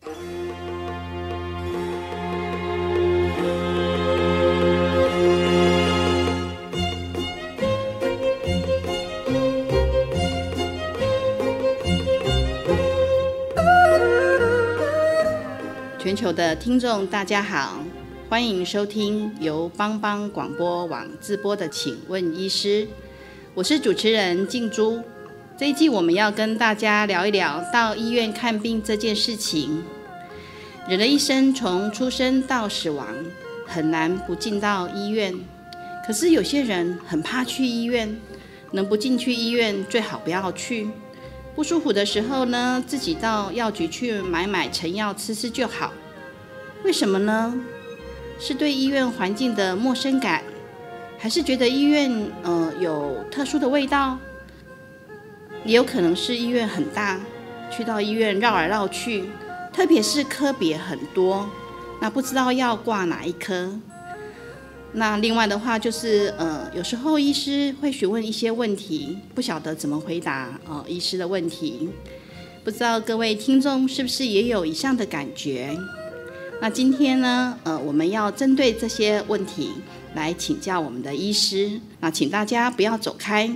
全球的听众大家好，欢迎收听由帮帮广播网自播的《请问医师》，我是主持人静珠。这一季我们要跟大家聊一聊到医院看病这件事情。人的一生从出生到死亡，很难不进到医院。可是有些人很怕去医院，能不进去医院最好不要去。不舒服的时候呢，自己到药局去买买成药吃吃就好。为什么呢？是对医院环境的陌生感，还是觉得医院呃有特殊的味道？也有可能是医院很大，去到医院绕来绕去，特别是科别很多，那不知道要挂哪一科。那另外的话就是，呃，有时候医师会询问一些问题，不晓得怎么回答呃医师的问题，不知道各位听众是不是也有以上的感觉？那今天呢，呃，我们要针对这些问题来请教我们的医师，那请大家不要走开。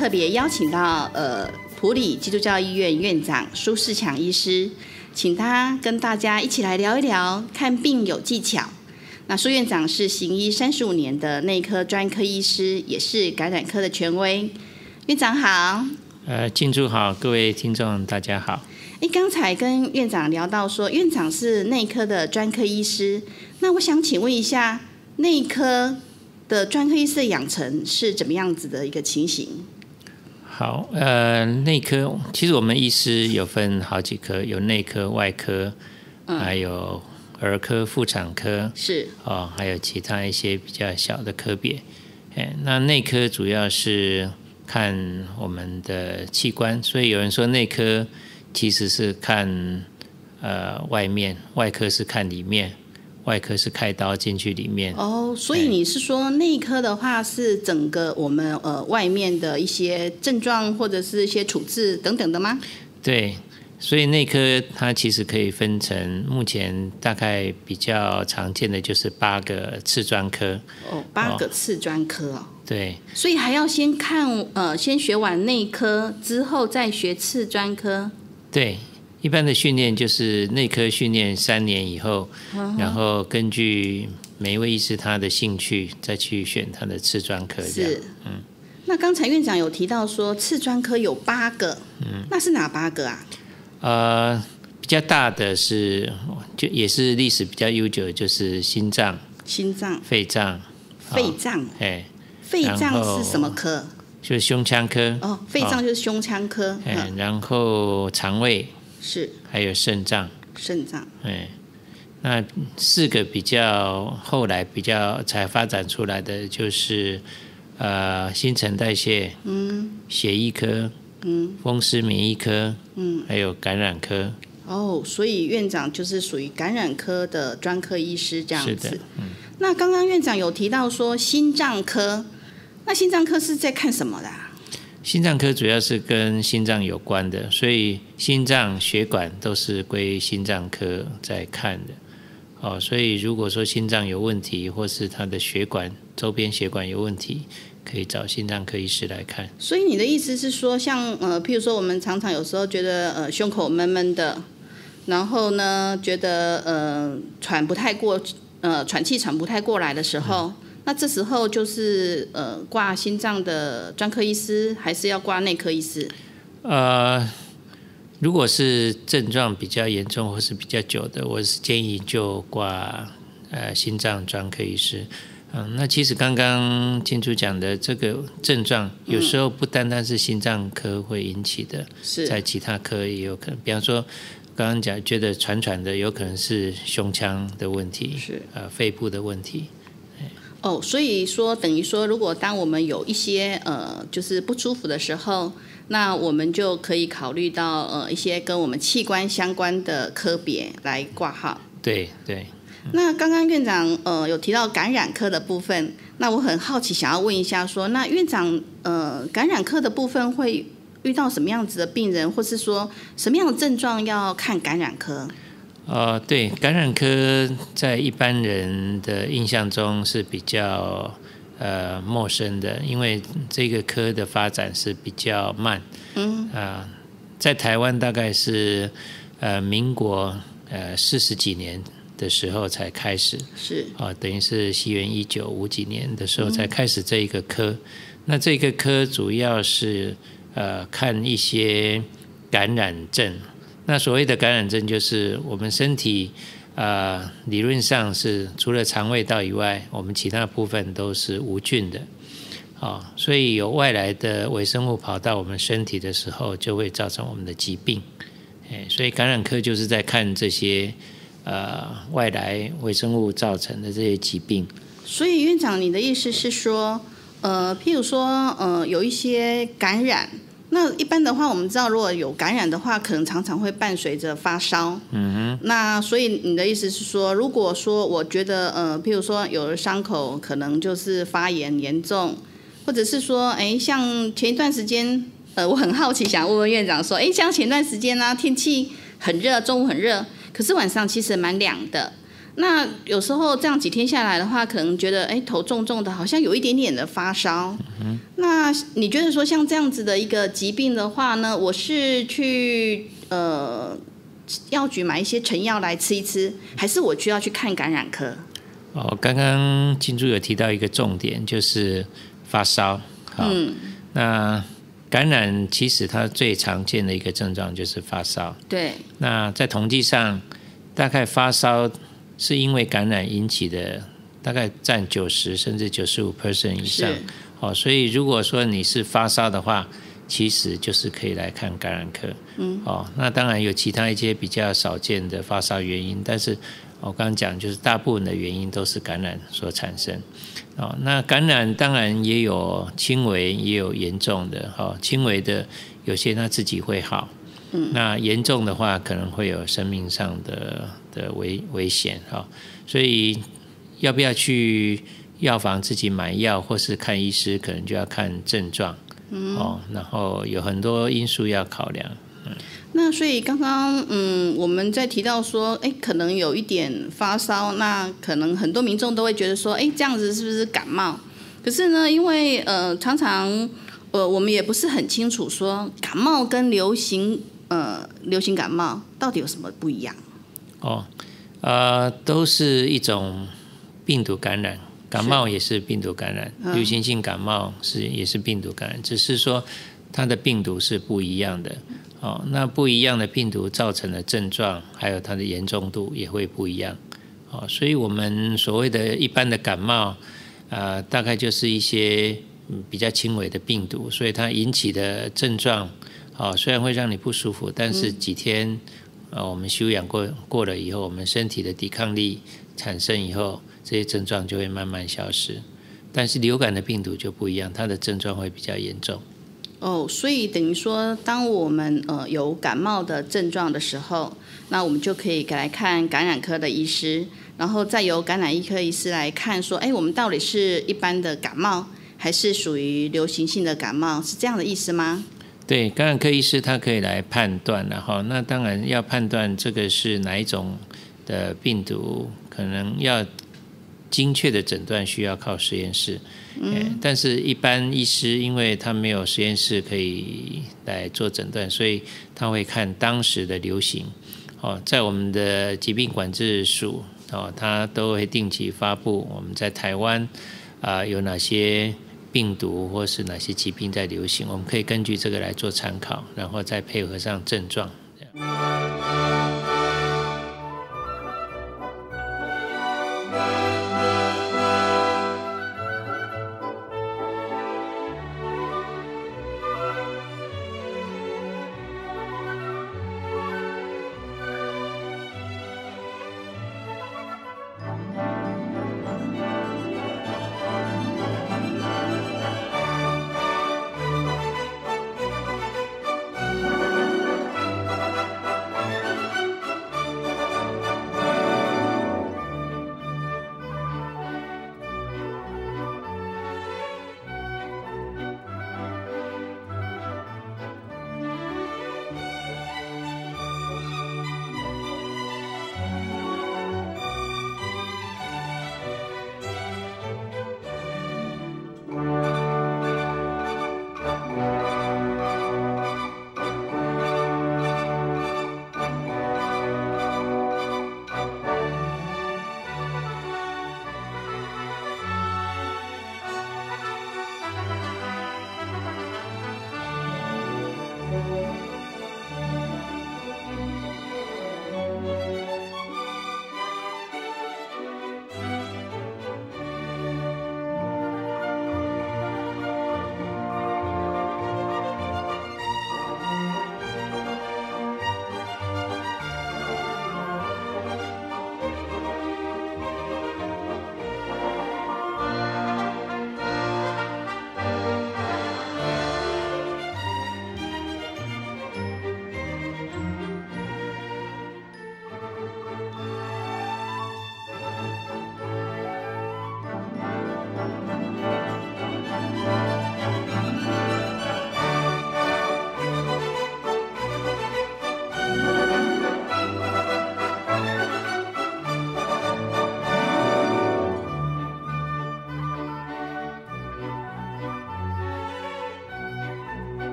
特别邀请到呃普里基督教医院院长苏世强医师，请他跟大家一起来聊一聊看病有技巧。那苏院长是行医三十五年的内科专科医师，也是感染科的权威。院长好。呃，敬祝好，各位听众大家好。哎，刚才跟院长聊到说，院长是内科的专科医师，那我想请问一下内科。的专科医师的养成是怎么样子的一个情形？好，呃，内科其实我们医师有分好几科，有内科、外科，还有儿科、妇产科，是哦，还有其他一些比较小的科别。哎，那内科主要是看我们的器官，所以有人说内科其实是看呃外面，外科是看里面。外科是开刀进去里面。哦，所以你是说内科的话是整个我们呃外面的一些症状或者是一些处置等等的吗？对，所以内科它其实可以分成目前大概比较常见的就是八个次专科。哦，八个次专科哦，对，所以还要先看呃先学完内科之后再学次专科，对。一般的训练就是内科训练三年以后，然后根据每一位医师他的兴趣，再去选他的次专科。是，嗯。那刚才院长有提到说次专科有八个，嗯，那是哪八个啊？呃，比较大的是，就也是历史比较悠久，就是心脏、心脏、肺脏、肺脏。哎，肺脏是什么科？就是胸腔科。哦，肺脏就是胸腔科。嗯，然后肠胃。是，还有肾脏，肾脏，哎，那四个比较后来比较才发展出来的就是，呃，新陈代谢，嗯，血液科，嗯，风湿免疫科，嗯，还有感染科。哦，所以院长就是属于感染科的专科医师这样子。嗯。那刚刚院长有提到说心脏科，那心脏科是在看什么的？心脏科主要是跟心脏有关的，所以心脏血管都是归心脏科在看的。哦，所以如果说心脏有问题，或是他的血管周边血管有问题，可以找心脏科医师来看。所以你的意思是说，像呃，譬如说我们常常有时候觉得呃胸口闷闷的，然后呢觉得呃喘不太过，呃喘气喘不太过来的时候。那这时候就是呃挂心脏的专科医师，还是要挂内科医师？呃，如果是症状比较严重或是比较久的，我是建议就挂呃心脏专科医师。嗯，那其实刚刚金主讲的这个症状，有时候不单单是心脏科会引起的，是在其他科也有可能。比方说，刚刚讲觉得喘喘的，有可能是胸腔的问题，是呃肺部的问题。哦，所以说等于说，如果当我们有一些呃就是不舒服的时候，那我们就可以考虑到呃一些跟我们器官相关的科别来挂号。对对。那刚刚院长呃有提到感染科的部分，那我很好奇，想要问一下说，那院长呃感染科的部分会遇到什么样子的病人，或是说什么样的症状要看感染科？呃，对，感染科在一般人的印象中是比较呃陌生的，因为这个科的发展是比较慢。嗯。啊，在台湾大概是呃民国呃四十几年。的时候才开始是啊，等于是西元一九五几年的时候才开始这一个科。那这个科主要是呃看一些感染症。那所谓的感染症，就是我们身体啊理论上是除了肠胃道以外，我们其他部分都是无菌的啊。所以有外来的微生物跑到我们身体的时候，就会造成我们的疾病。哎，所以感染科就是在看这些。呃，外来微生物造成的这些疾病。所以院长，你的意思是说，呃，譬如说，呃，有一些感染，那一般的话，我们知道，如果有感染的话，可能常常会伴随着发烧。嗯哼。那所以你的意思是说，如果说我觉得，呃，譬如说有的伤口可能就是发炎严重，或者是说，哎，像前一段时间，呃，我很好奇，想问问院长说，哎，像前段时间呢，天气很热，中午很热。可是晚上其实蛮凉的，那有时候这样几天下来的话，可能觉得哎头重重的，好像有一点点的发烧。那你觉得说像这样子的一个疾病的话呢，我是去呃药局买一些成药来吃一吃，还是我需要去看感染科？哦，刚刚金珠有提到一个重点，就是发烧。嗯，那。感染其实它最常见的一个症状就是发烧。对。那在统计上，大概发烧是因为感染引起的，大概占九十甚至九十五 percent 以上。哦，所以如果说你是发烧的话，其实就是可以来看感染科。嗯。哦，那当然有其他一些比较少见的发烧原因，但是我刚刚讲就是大部分的原因都是感染所产生。哦，那感染当然也有轻微，也有严重的。哈，轻微的有些他自己会好，嗯，那严重的话可能会有生命上的的危危险。哈，所以要不要去药房自己买药，或是看医师，可能就要看症状。嗯，哦，然后有很多因素要考量。那所以刚刚嗯，我们在提到说，哎，可能有一点发烧，那可能很多民众都会觉得说，哎，这样子是不是感冒？可是呢，因为呃，常常呃，我们也不是很清楚说，感冒跟流行呃，流行感冒到底有什么不一样？哦，呃，都是一种病毒感染，感冒也是病毒感染，流行性感冒是也是病毒感染，只是说它的病毒是不一样的。哦，那不一样的病毒造成的症状，还有它的严重度也会不一样。哦，所以我们所谓的一般的感冒，呃，大概就是一些比较轻微的病毒，所以它引起的症状，哦，虽然会让你不舒服，但是几天，呃，我们休养过过了以后，我们身体的抵抗力产生以后，这些症状就会慢慢消失。但是流感的病毒就不一样，它的症状会比较严重。哦，所以等于说，当我们呃有感冒的症状的时候，那我们就可以来看感染科的医师，然后再由感染医科医师来看，说，哎，我们到底是一般的感冒，还是属于流行性的感冒，是这样的意思吗？对，感染科医师他可以来判断，然后那当然要判断这个是哪一种的病毒，可能要。精确的诊断需要靠实验室，嗯，但是一般医师因为他没有实验室可以来做诊断，所以他会看当时的流行。哦，在我们的疾病管制署哦，他都会定期发布我们在台湾啊有哪些病毒或是哪些疾病在流行，我们可以根据这个来做参考，然后再配合上症状，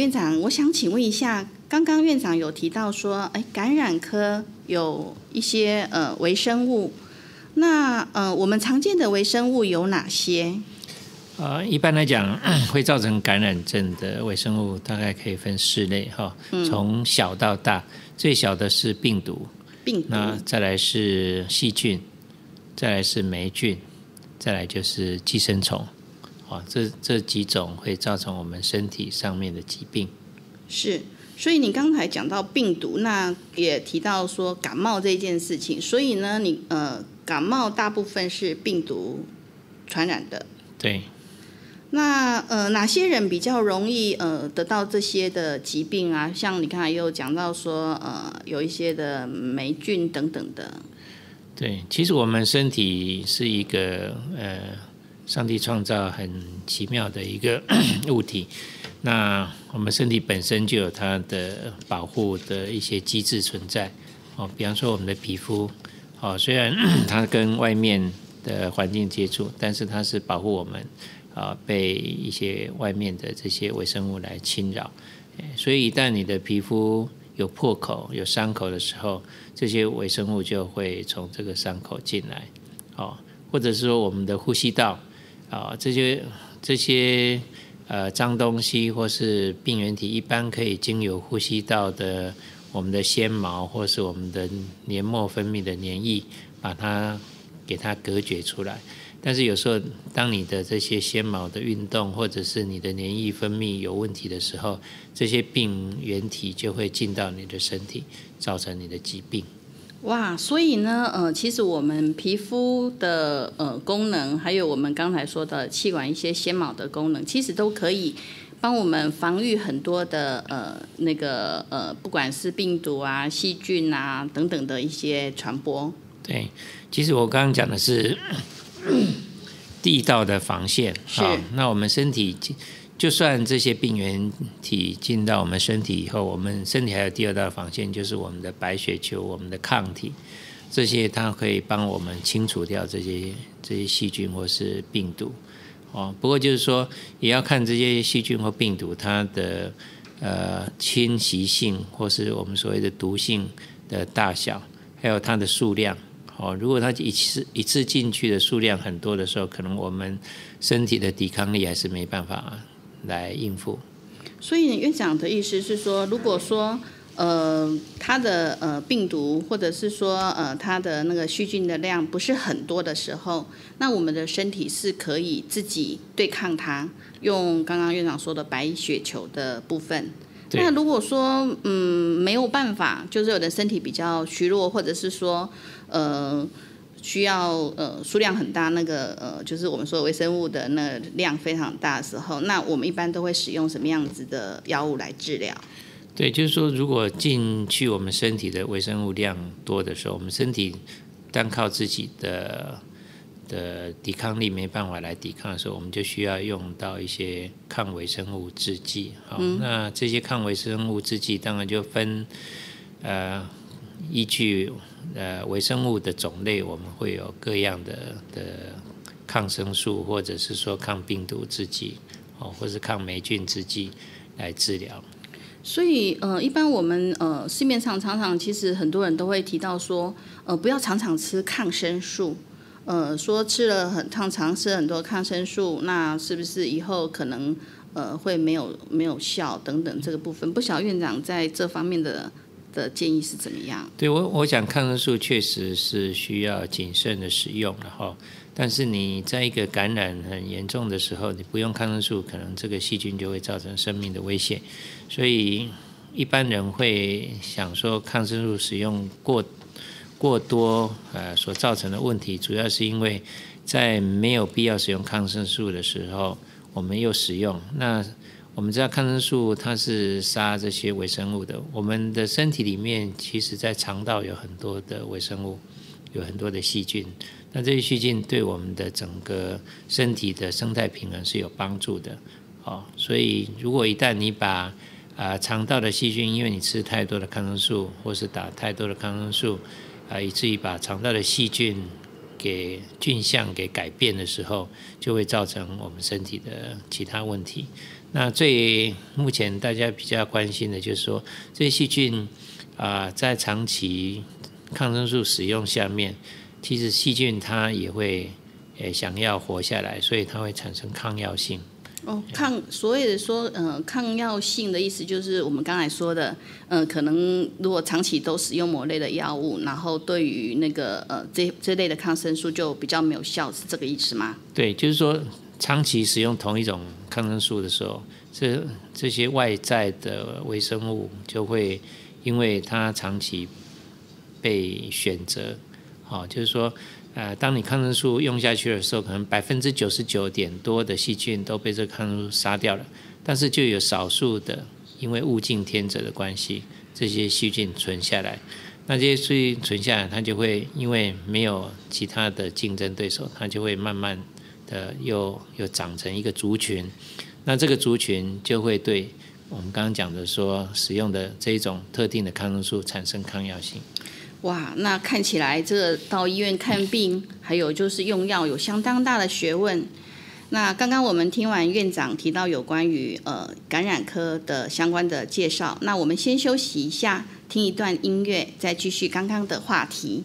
院长，我想请问一下，刚刚院长有提到说，哎，感染科有一些呃微生物，那呃我们常见的微生物有哪些？呃，一般来讲，会造成感染症的微生物大概可以分四类哈，从小到大，最小的是病毒，病毒，那再来是细菌，再来是霉菌，再来就是寄生虫。啊，这这几种会造成我们身体上面的疾病。是，所以你刚才讲到病毒，那也提到说感冒这件事情。所以呢，你呃，感冒大部分是病毒传染的。对。那呃，哪些人比较容易呃得到这些的疾病啊？像你刚才又讲到说呃，有一些的霉菌等等的。对，其实我们身体是一个呃。上帝创造很奇妙的一个 物体，那我们身体本身就有它的保护的一些机制存在。哦，比方说我们的皮肤，哦，虽然 它跟外面的环境接触，但是它是保护我们啊，被一些外面的这些微生物来侵扰。所以一旦你的皮肤有破口、有伤口的时候，这些微生物就会从这个伤口进来。哦，或者是说我们的呼吸道。啊，这些这些呃脏东西或是病原体，一般可以经由呼吸道的我们的纤毛或是我们的黏膜分泌的黏液，把它给它隔绝出来。但是有时候，当你的这些纤毛的运动或者是你的黏液分泌有问题的时候，这些病原体就会进到你的身体，造成你的疾病。哇，所以呢，呃，其实我们皮肤的呃功能，还有我们刚才说的气管一些纤毛的功能，其实都可以帮我们防御很多的呃那个呃，不管是病毒啊、细菌啊等等的一些传播。对，其实我刚刚讲的是 地道的防线。是。那我们身体就算这些病原体进到我们身体以后，我们身体还有第二道防线，就是我们的白血球、我们的抗体，这些它可以帮我们清除掉这些这些细菌或是病毒。哦，不过就是说，也要看这些细菌或病毒它的呃侵袭性，或是我们所谓的毒性的大小，还有它的数量。哦，如果它一次一次进去的数量很多的时候，可能我们身体的抵抗力还是没办法来应付。所以院长的意思是说，如果说呃它的呃病毒或者是说呃它的那个细菌的量不是很多的时候，那我们的身体是可以自己对抗它，用刚刚院长说的白血球的部分。那如果说嗯没有办法，就是有的身体比较虚弱，或者是说呃需要呃数量很大，那个呃就是我们说微生物的那量非常大的时候，那我们一般都会使用什么样子的药物来治疗？对，就是说如果进去我们身体的微生物量多的时候，我们身体单靠自己的。的抵抗力没办法来抵抗的时候，我们就需要用到一些抗微生物制剂。好，那这些抗微生物制剂当然就分呃依据呃微生物的种类，我们会有各样的的抗生素，或者是说抗病毒制剂，哦，或是抗霉菌制剂来治疗。所以呃，一般我们呃市面上常常其实很多人都会提到说，呃，不要常常吃抗生素。呃，说吃了很常常吃很多抗生素，那是不是以后可能呃会没有没有效等等这个部分？不晓院长在这方面的的建议是怎么样？对我，我讲抗生素确实是需要谨慎的使用，然后，但是你在一个感染很严重的时候，你不用抗生素，可能这个细菌就会造成生命的危险，所以一般人会想说抗生素使用过。过多呃所造成的问题，主要是因为在没有必要使用抗生素的时候，我们又使用。那我们知道抗生素它是杀这些微生物的。我们的身体里面，其实在肠道有很多的微生物，有很多的细菌。那这些细菌对我们的整个身体的生态平衡是有帮助的。哦，所以如果一旦你把啊肠道的细菌，因为你吃太多的抗生素，或是打太多的抗生素，啊，以至于把肠道的细菌给菌相给改变的时候，就会造成我们身体的其他问题。那最目前大家比较关心的就是说，这些细菌啊，在长期抗生素使用下面，其实细菌它也会诶想要活下来，所以它会产生抗药性。哦，抗所谓的说，呃，抗药性的意思就是我们刚才说的，呃，可能如果长期都使用某类的药物，然后对于那个呃这这类的抗生素就比较没有效，是这个意思吗？对，就是说长期使用同一种抗生素的时候，这这些外在的微生物就会因为它长期被选择，好，就是说。呃，当你抗生素用下去的时候，可能百分之九十九点多的细菌都被这抗生素杀掉了，但是就有少数的，因为物竞天择的关系，这些细菌存下来。那这些细菌存下来，它就会因为没有其他的竞争对手，它就会慢慢的又又长成一个族群。那这个族群就会对我们刚刚讲的说使用的这一种特定的抗生素产生抗药性。哇，那看起来这到医院看病，还有就是用药有相当大的学问。那刚刚我们听完院长提到有关于呃感染科的相关的介绍，那我们先休息一下，听一段音乐，再继续刚刚的话题。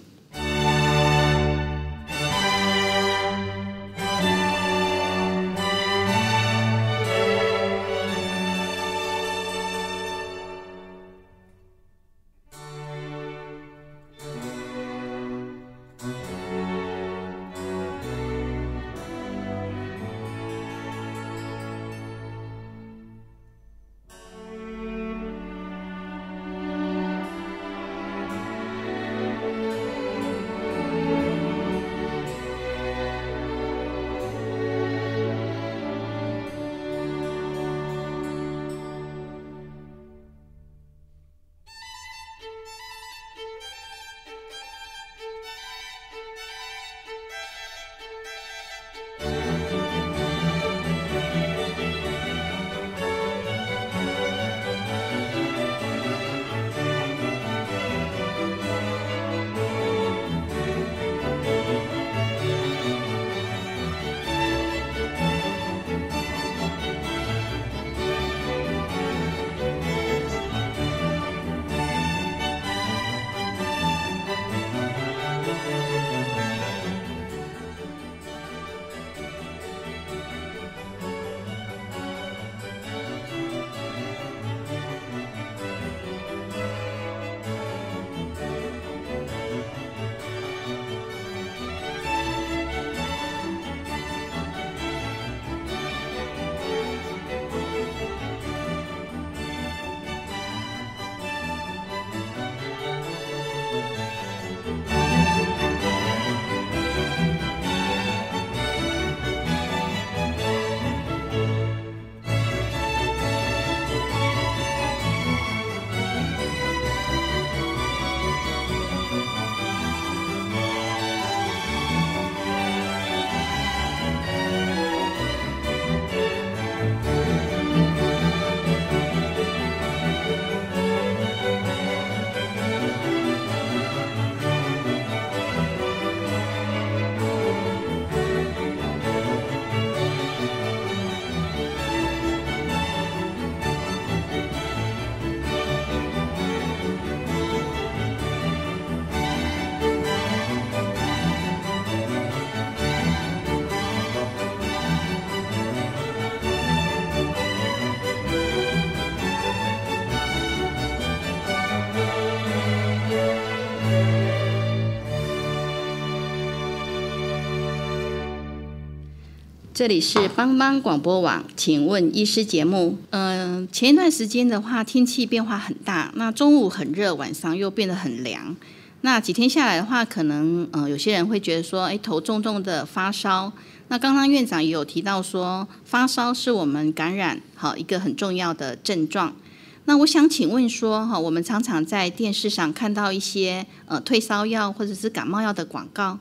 这里是帮帮广播网，请问医师节目。嗯，前一段时间的话，天气变化很大，那中午很热，晚上又变得很凉。那几天下来的话，可能呃有些人会觉得说，哎，头重重的发烧。那刚刚院长也有提到说，发烧是我们感染好一个很重要的症状。那我想请问说，哈，我们常常在电视上看到一些呃退烧药或者是感冒药的广告。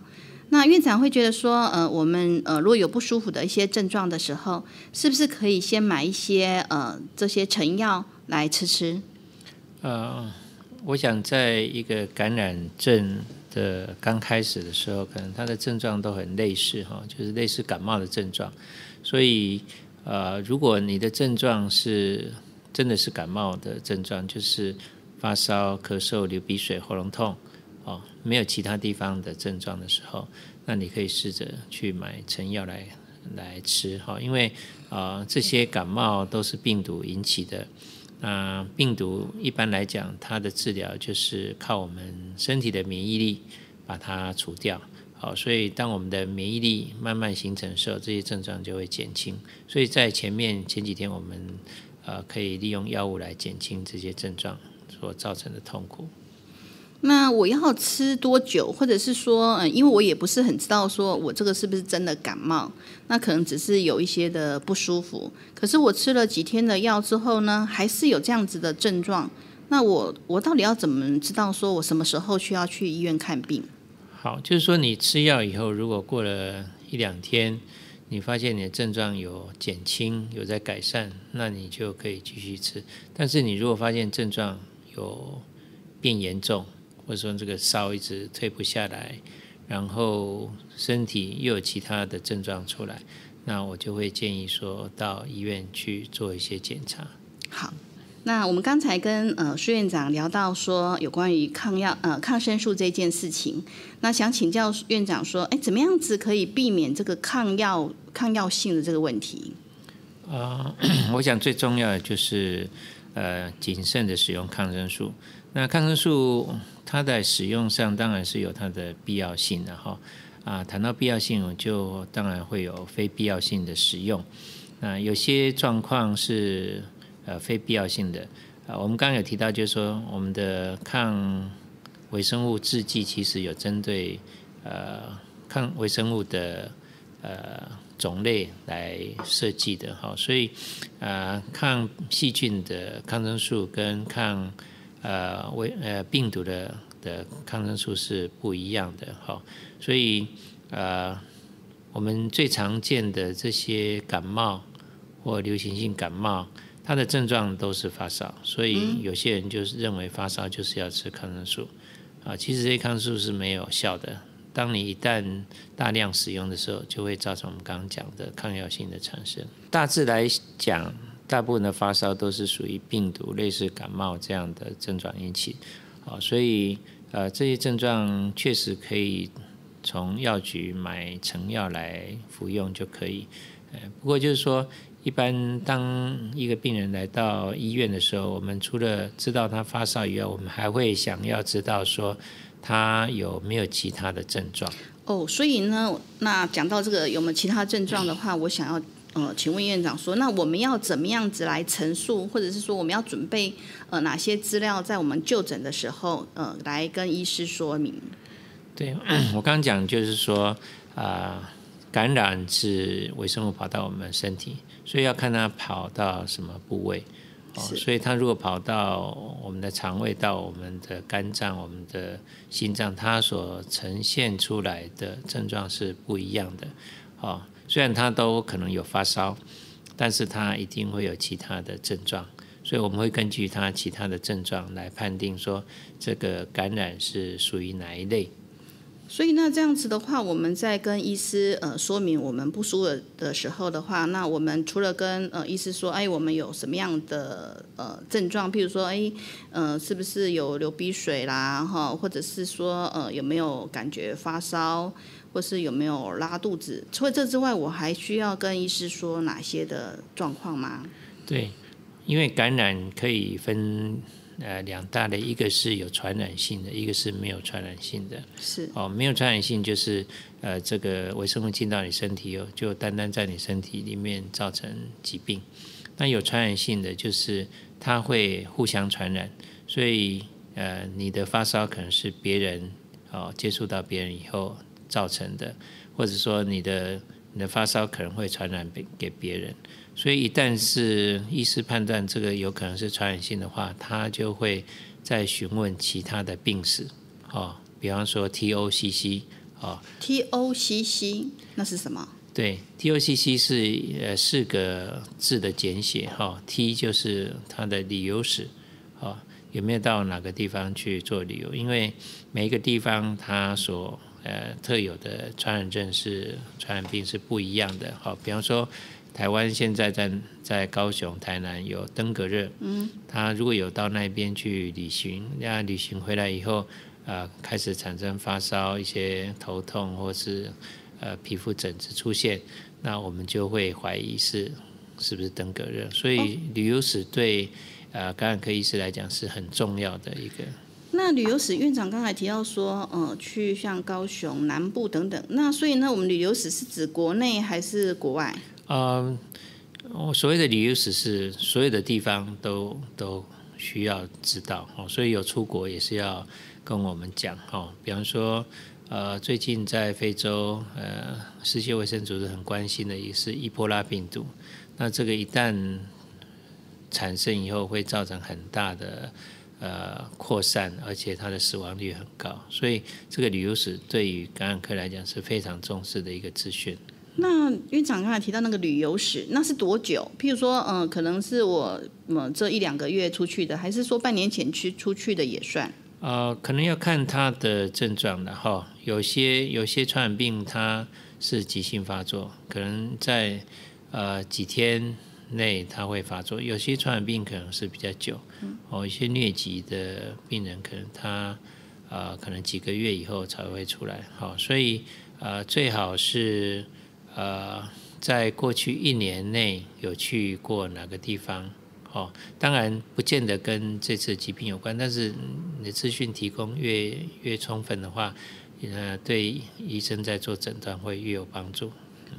那院长会觉得说，呃，我们呃如果有不舒服的一些症状的时候，是不是可以先买一些呃这些成药来吃吃？呃，我想在一个感染症的刚开始的时候，可能它的症状都很类似哈，就是类似感冒的症状。所以呃，如果你的症状是真的是感冒的症状，就是发烧、咳嗽、流鼻水、喉咙痛。哦，没有其他地方的症状的时候，那你可以试着去买成药来来吃哈，因为啊这些感冒都是病毒引起的，那病毒一般来讲，它的治疗就是靠我们身体的免疫力把它除掉。好，所以当我们的免疫力慢慢形成的时候，这些症状就会减轻。所以在前面前几天，我们呃可以利用药物来减轻这些症状所造成的痛苦。那我要吃多久，或者是说，嗯，因为我也不是很知道，说我这个是不是真的感冒？那可能只是有一些的不舒服。可是我吃了几天的药之后呢，还是有这样子的症状。那我我到底要怎么知道，说我什么时候需要去医院看病？好，就是说你吃药以后，如果过了一两天，你发现你的症状有减轻，有在改善，那你就可以继续吃。但是你如果发现症状有变严重，或者说这个烧一直退不下来，然后身体又有其他的症状出来，那我就会建议说到医院去做一些检查。好，那我们刚才跟呃苏院长聊到说有关于抗药呃抗生素这件事情，那想请教院长说，哎，怎么样子可以避免这个抗药抗药性的这个问题？啊，我想最重要的就是呃谨慎的使用抗生素。那抗生素它在使用上当然是有它的必要性的哈。啊，谈到必要性，我就当然会有非必要性的使用。那有些状况是呃非必要性的。啊，我们刚刚有提到，就是说我们的抗微生物制剂其实有针对呃抗微生物的呃种类来设计的哈，所以啊抗细菌的抗生素跟抗呃，为呃病毒的的抗生素是不一样的，哈，所以呃，我们最常见的这些感冒或流行性感冒，它的症状都是发烧，所以有些人就是认为发烧就是要吃抗生素，啊，其实这些抗生素是没有效的。当你一旦大量使用的时候，就会造成我们刚刚讲的抗药性的产生。大致来讲。大部分的发烧都是属于病毒，类似感冒这样的症状引起，好，所以呃这些症状确实可以从药局买成药来服用就可以。呃，不过就是说，一般当一个病人来到医院的时候，我们除了知道他发烧以外，我们还会想要知道说他有没有其他的症状。哦，所以呢，那讲到这个有没有其他症状的话，我想要。呃，请问院长说，那我们要怎么样子来陈述，或者是说我们要准备呃哪些资料，在我们就诊的时候，呃，来跟医师说明？对 我刚刚讲就是说，啊，感染是微生物跑到我们身体，所以要看它跑到什么部位。哦，所以它如果跑到我们的肠胃、到我们的肝脏、我们的心脏，它所呈现出来的症状是不一样的。哦。虽然他都可能有发烧，但是他一定会有其他的症状，所以我们会根据他其他的症状来判定说这个感染是属于哪一类。所以那这样子的话，我们在跟医师呃说明我们不舒服的时候的话，那我们除了跟呃医师说，哎，我们有什么样的呃症状，譬如说，哎，呃，是不是有流鼻水啦，哈，或者是说呃有没有感觉发烧？或是有没有拉肚子？除了这之外，我还需要跟医师说哪些的状况吗？对，因为感染可以分呃两大类，一个是有传染性的，一个是没有传染性的。是哦，没有传染性就是呃这个微生物进到你身体哦，就单单在你身体里面造成疾病。那有传染性的就是它会互相传染，所以呃你的发烧可能是别人哦接触到别人以后造成的，或者说你的你的发烧可能会传染给给别人。所以一旦是医师判断这个有可能是传染性的话，他就会再询问其他的病史，哦，比方说 TOCC，哦，TOCC 那是什么？对，TOCC 是呃四个字的简写，哈，T 就是它的旅游史，哦，有没有到哪个地方去做旅游？因为每一个地方它所呃特有的传染症是传染病是不一样的，好，比方说。台湾现在在在高雄、台南有登革热，嗯，他如果有到那边去旅行，那旅行回来以后，呃，开始产生发烧、一些头痛或是呃皮肤疹子出现，那我们就会怀疑是是不是登革热。所以旅游史对呃感染科医师来讲是很重要的一个。那旅游史院长刚才提到说，呃，去像高雄南部等等，那所以呢，我们旅游史是指国内还是国外？呃，我所谓的旅游史是所有的地方都都需要知道哦，所以有出国也是要跟我们讲哦。比方说，呃，最近在非洲，呃，世界卫生组织很关心的也是伊波拉病毒。那这个一旦产生以后，会造成很大的呃扩散，而且它的死亡率很高。所以，这个旅游史对于感染科来讲是非常重视的一个资讯。那院长刚才提到那个旅游史，那是多久？譬如说，嗯，可能是我嗯这一两个月出去的，还是说半年前去出去的也算？呃，可能要看他的症状的哈。有些有些传染病它是急性发作，可能在呃几天内它会发作；有些传染病可能是比较久，哦，一些疟疾的病人可能他呃可能几个月以后才会出来。好，所以呃最好是。呃，在过去一年内有去过哪个地方？哦，当然不见得跟这次疾病有关，但是你的资讯提供越越充分的话，呃，对医生在做诊断会越有帮助。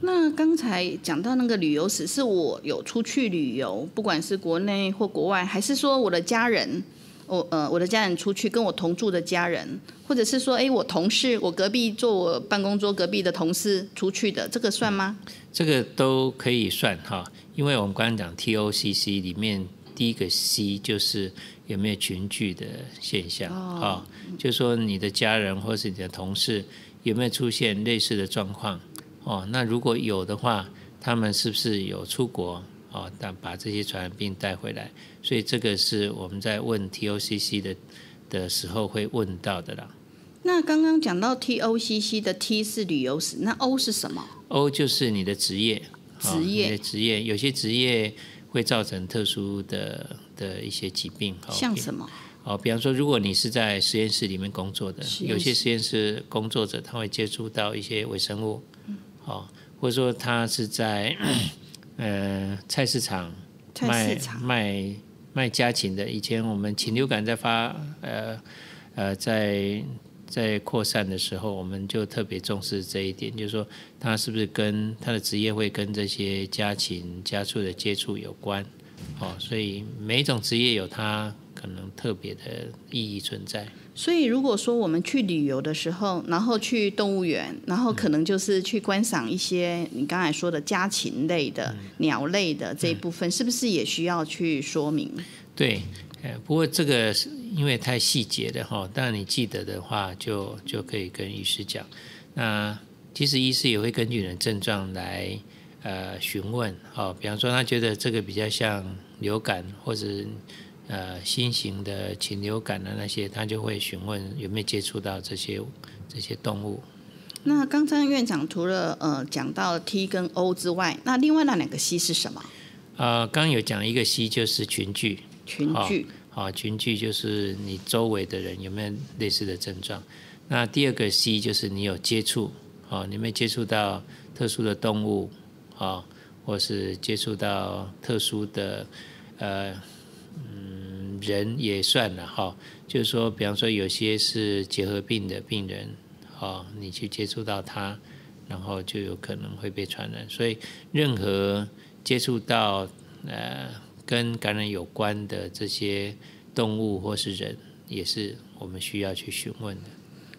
那刚才讲到那个旅游史，是我有出去旅游，不管是国内或国外，还是说我的家人？我呃，我的家人出去跟我同住的家人，或者是说，哎，我同事，我隔壁坐我办公桌隔壁的同事出去的，这个算吗？这个都可以算哈，因为我们刚刚讲 TOCC 里面第一个 C 就是有没有群聚的现象啊，就说你的家人或是你的同事有没有出现类似的状况哦，那如果有的话，他们是不是有出国？哦，但把这些传染病带回来，所以这个是我们在问 TOCC 的的时候会问到的啦。那刚刚讲到 TOCC 的 T 是旅游史，那 O 是什么？O 就是你的职业，职业，职业，有些职业会造成特殊的的一些疾病，像什么？哦，比方说，如果你是在实验室里面工作的，有些实验室工作者他会接触到一些微生物，哦，或者说他是在。呃，菜市场卖卖卖家禽的，以前我们禽流感在发呃呃在在扩散的时候，我们就特别重视这一点，就是说他是不是跟他的职业会跟这些家禽家畜的接触有关，哦，所以每一种职业有它可能特别的意义存在。所以，如果说我们去旅游的时候，然后去动物园，然后可能就是去观赏一些你刚才说的家禽类的、鸟类的这一部分，是不是也需要去说明？对，呃，不过这个是因为太细节了哈，但你记得的话，就就可以跟医师讲。那其实医师也会根据你的症状来呃询问，哦，比方说他觉得这个比较像流感或者。呃，新型的禽流感的那些，他就会询问有没有接触到这些这些动物。那刚才院长除了呃讲到 T 跟 O 之外，那另外那两个 C 是什么？呃，刚有讲一个 C 就是群聚，群聚，好，群聚就是你周围的人有没有类似的症状。那第二个 C 就是你有接触，哦，你没接触到特殊的动物，哦，或是接触到特殊的呃。人也算了哈，就是说，比方说有些是结核病的病人，哦，你去接触到他，然后就有可能会被传染。所以，任何接触到呃跟感染有关的这些动物或是人，也是我们需要去询问的。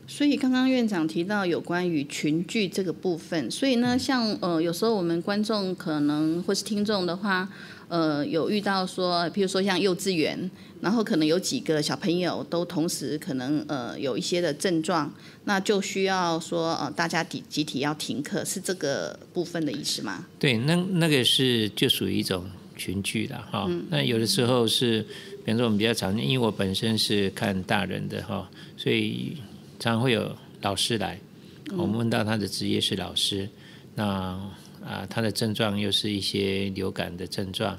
所以刚刚院长提到有关于群聚这个部分，所以呢，像呃有时候我们观众可能或是听众的话，呃有遇到说，譬如说像幼稚园，然后可能有几个小朋友都同时可能呃有一些的症状，那就需要说呃大家集集体要停课，是这个部分的意思吗？对，那那个是就属于一种群聚了哈。那有的时候是，比方说我们比较常见，因为我本身是看大人的哈，所以。常会有老师来，我们问到他的职业是老师，那啊他的症状又是一些流感的症状，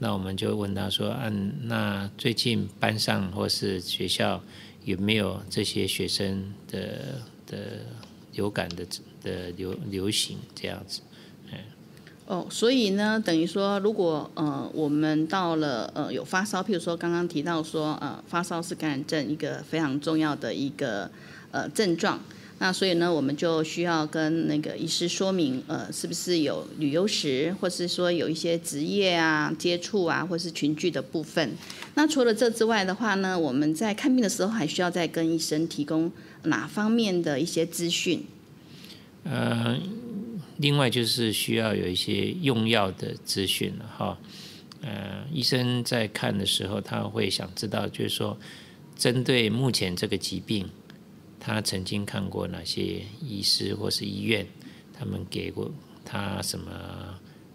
那我们就问他说，嗯，那最近班上或是学校有没有这些学生的的流感的的流流行这样子？嗯哦，所以呢，等于说，如果呃我们到了呃有发烧，譬如说刚刚提到说呃发烧是感染症一个非常重要的一个。呃，症状，那所以呢，我们就需要跟那个医师说明，呃，是不是有旅游史，或是说有一些职业啊、接触啊，或是群聚的部分。那除了这之外的话呢，我们在看病的时候，还需要再跟医生提供哪方面的一些资讯？呃，另外就是需要有一些用药的资讯了哈。呃，医生在看的时候，他会想知道，就是说，针对目前这个疾病。他曾经看过哪些医师或是医院，他们给过他什么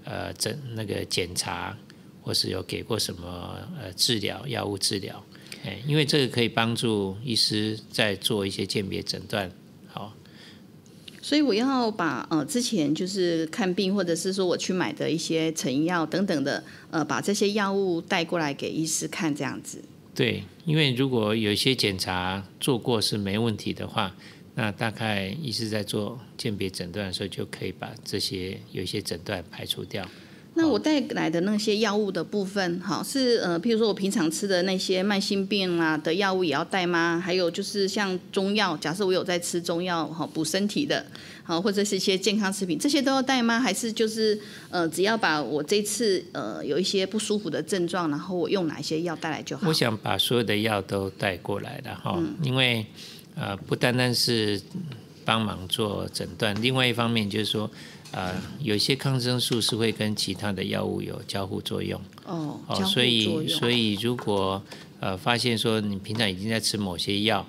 呃诊那个检查，或是有给过什么呃治疗药物治疗？哎，因为这个可以帮助医师在做一些鉴别诊断。好，所以我要把呃之前就是看病或者是说我去买的一些成药等等的呃把这些药物带过来给医师看，这样子。对，因为如果有一些检查做过是没问题的话，那大概医师在做鉴别诊断的时候，就可以把这些有一些诊断排除掉。那我带来的那些药物的部分，好是呃，譬如说我平常吃的那些慢性病啊的药物也要带吗？还有就是像中药，假设我有在吃中药哈补身体的，好或者是一些健康食品，这些都要带吗？还是就是呃，只要把我这次呃有一些不舒服的症状，然后我用哪一些药带来就好？我想把所有的药都带过来了哈，因为呃不单单是帮忙做诊断，另外一方面就是说。啊，有些抗生素是会跟其他的药物有交互作用。哦，哦，所以所以如果呃发现说你平常已经在吃某些药，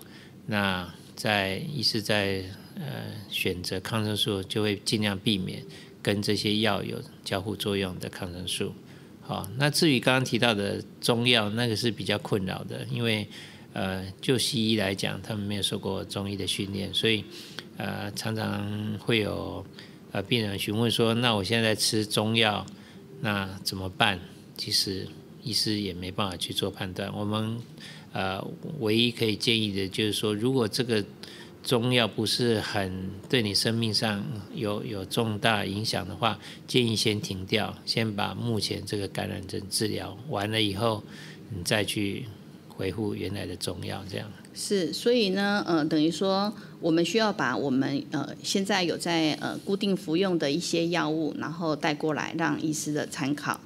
那在医师在呃选择抗生素就会尽量避免跟这些药有交互作用的抗生素。好，那至于刚刚提到的中药，那个是比较困扰的，因为呃就西医来讲，他们没有受过中医的训练，所以呃常常会有。呃，病人询问说：“那我现在吃中药，那怎么办？”其实医师也没办法去做判断。我们呃，唯一可以建议的就是说，如果这个中药不是很对你生命上有有重大影响的话，建议先停掉，先把目前这个感染症治疗完了以后，你再去恢复原来的中药，这样。是，所以呢，呃，等于说，我们需要把我们呃现在有在呃固定服用的一些药物，然后带过来让医师的参考。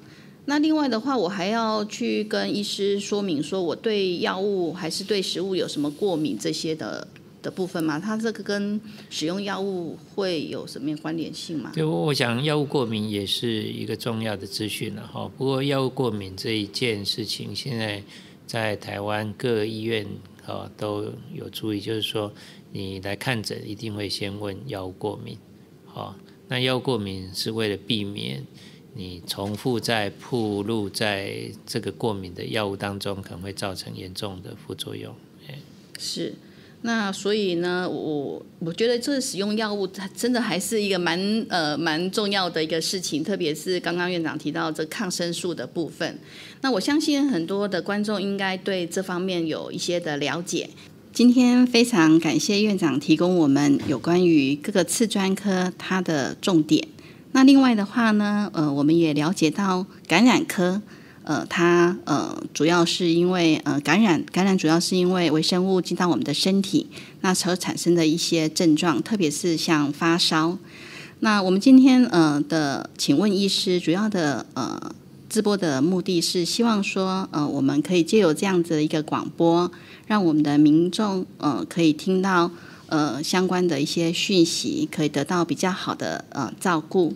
那另外的话，我还要去跟医师说明说，我对药物还是对食物有什么过敏这些的的部分吗？它这个跟使用药物会有什么关联性吗？对，我想药物过敏也是一个重要的资讯了哈。不过药物过敏这一件事情，现在在台湾各医院。哦，都有注意，就是说你来看诊一定会先问药物过敏，好，那药物过敏是为了避免你重复在铺路在这个过敏的药物当中，可能会造成严重的副作用。是。那所以呢，我我觉得这使用药物，它真的还是一个蛮呃蛮重要的一个事情，特别是刚刚院长提到这抗生素的部分。那我相信很多的观众应该对这方面有一些的了解。今天非常感谢院长提供我们有关于各个次专科它的重点。那另外的话呢，呃，我们也了解到感染科。呃，它呃主要是因为呃感染，感染主要是因为微生物进到我们的身体，那所产生的一些症状，特别是像发烧。那我们今天呃的，请问医师，主要的呃直播的目的是希望说，呃，我们可以借由这样子的一个广播，让我们的民众呃可以听到呃相关的一些讯息，可以得到比较好的呃照顾。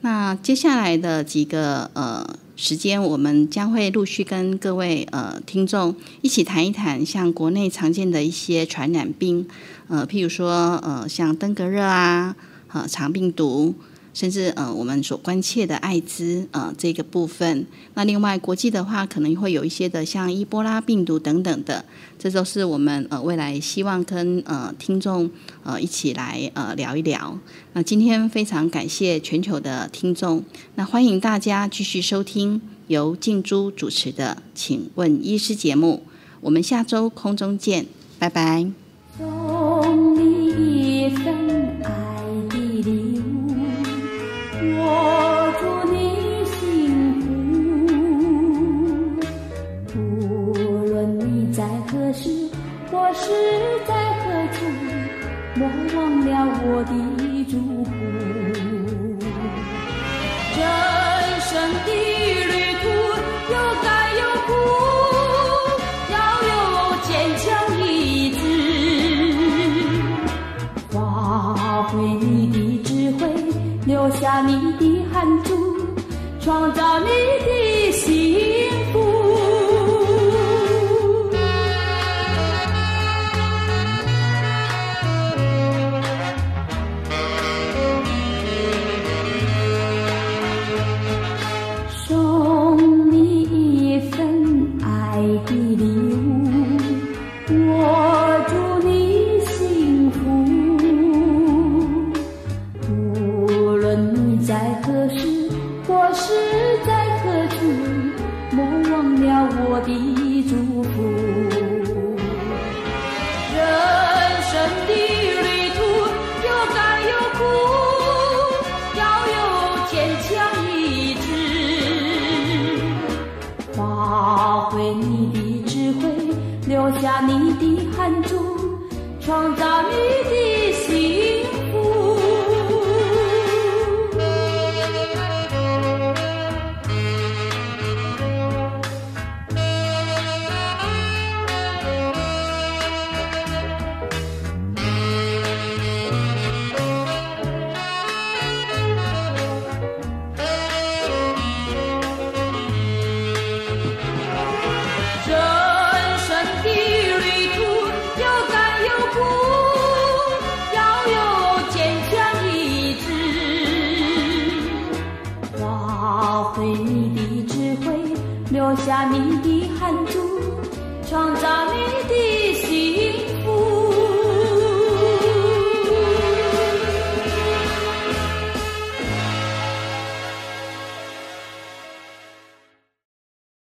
那接下来的几个呃。时间，我们将会陆续跟各位呃听众一起谈一谈，像国内常见的一些传染病，呃，譬如说呃，像登革热啊，呃，肠病毒。甚至呃，我们所关切的艾滋呃这个部分，那另外国际的话，可能会有一些的像伊波拉病毒等等的，这都是我们呃未来希望跟呃听众呃一起来呃聊一聊。那今天非常感谢全球的听众，那欢迎大家继续收听由静珠主持的《请问医师》节目，我们下周空中见，拜拜。的我的祝福。人生的旅途有甘有苦，要有坚强意志，发挥你的智慧，留下你的汗珠，创造你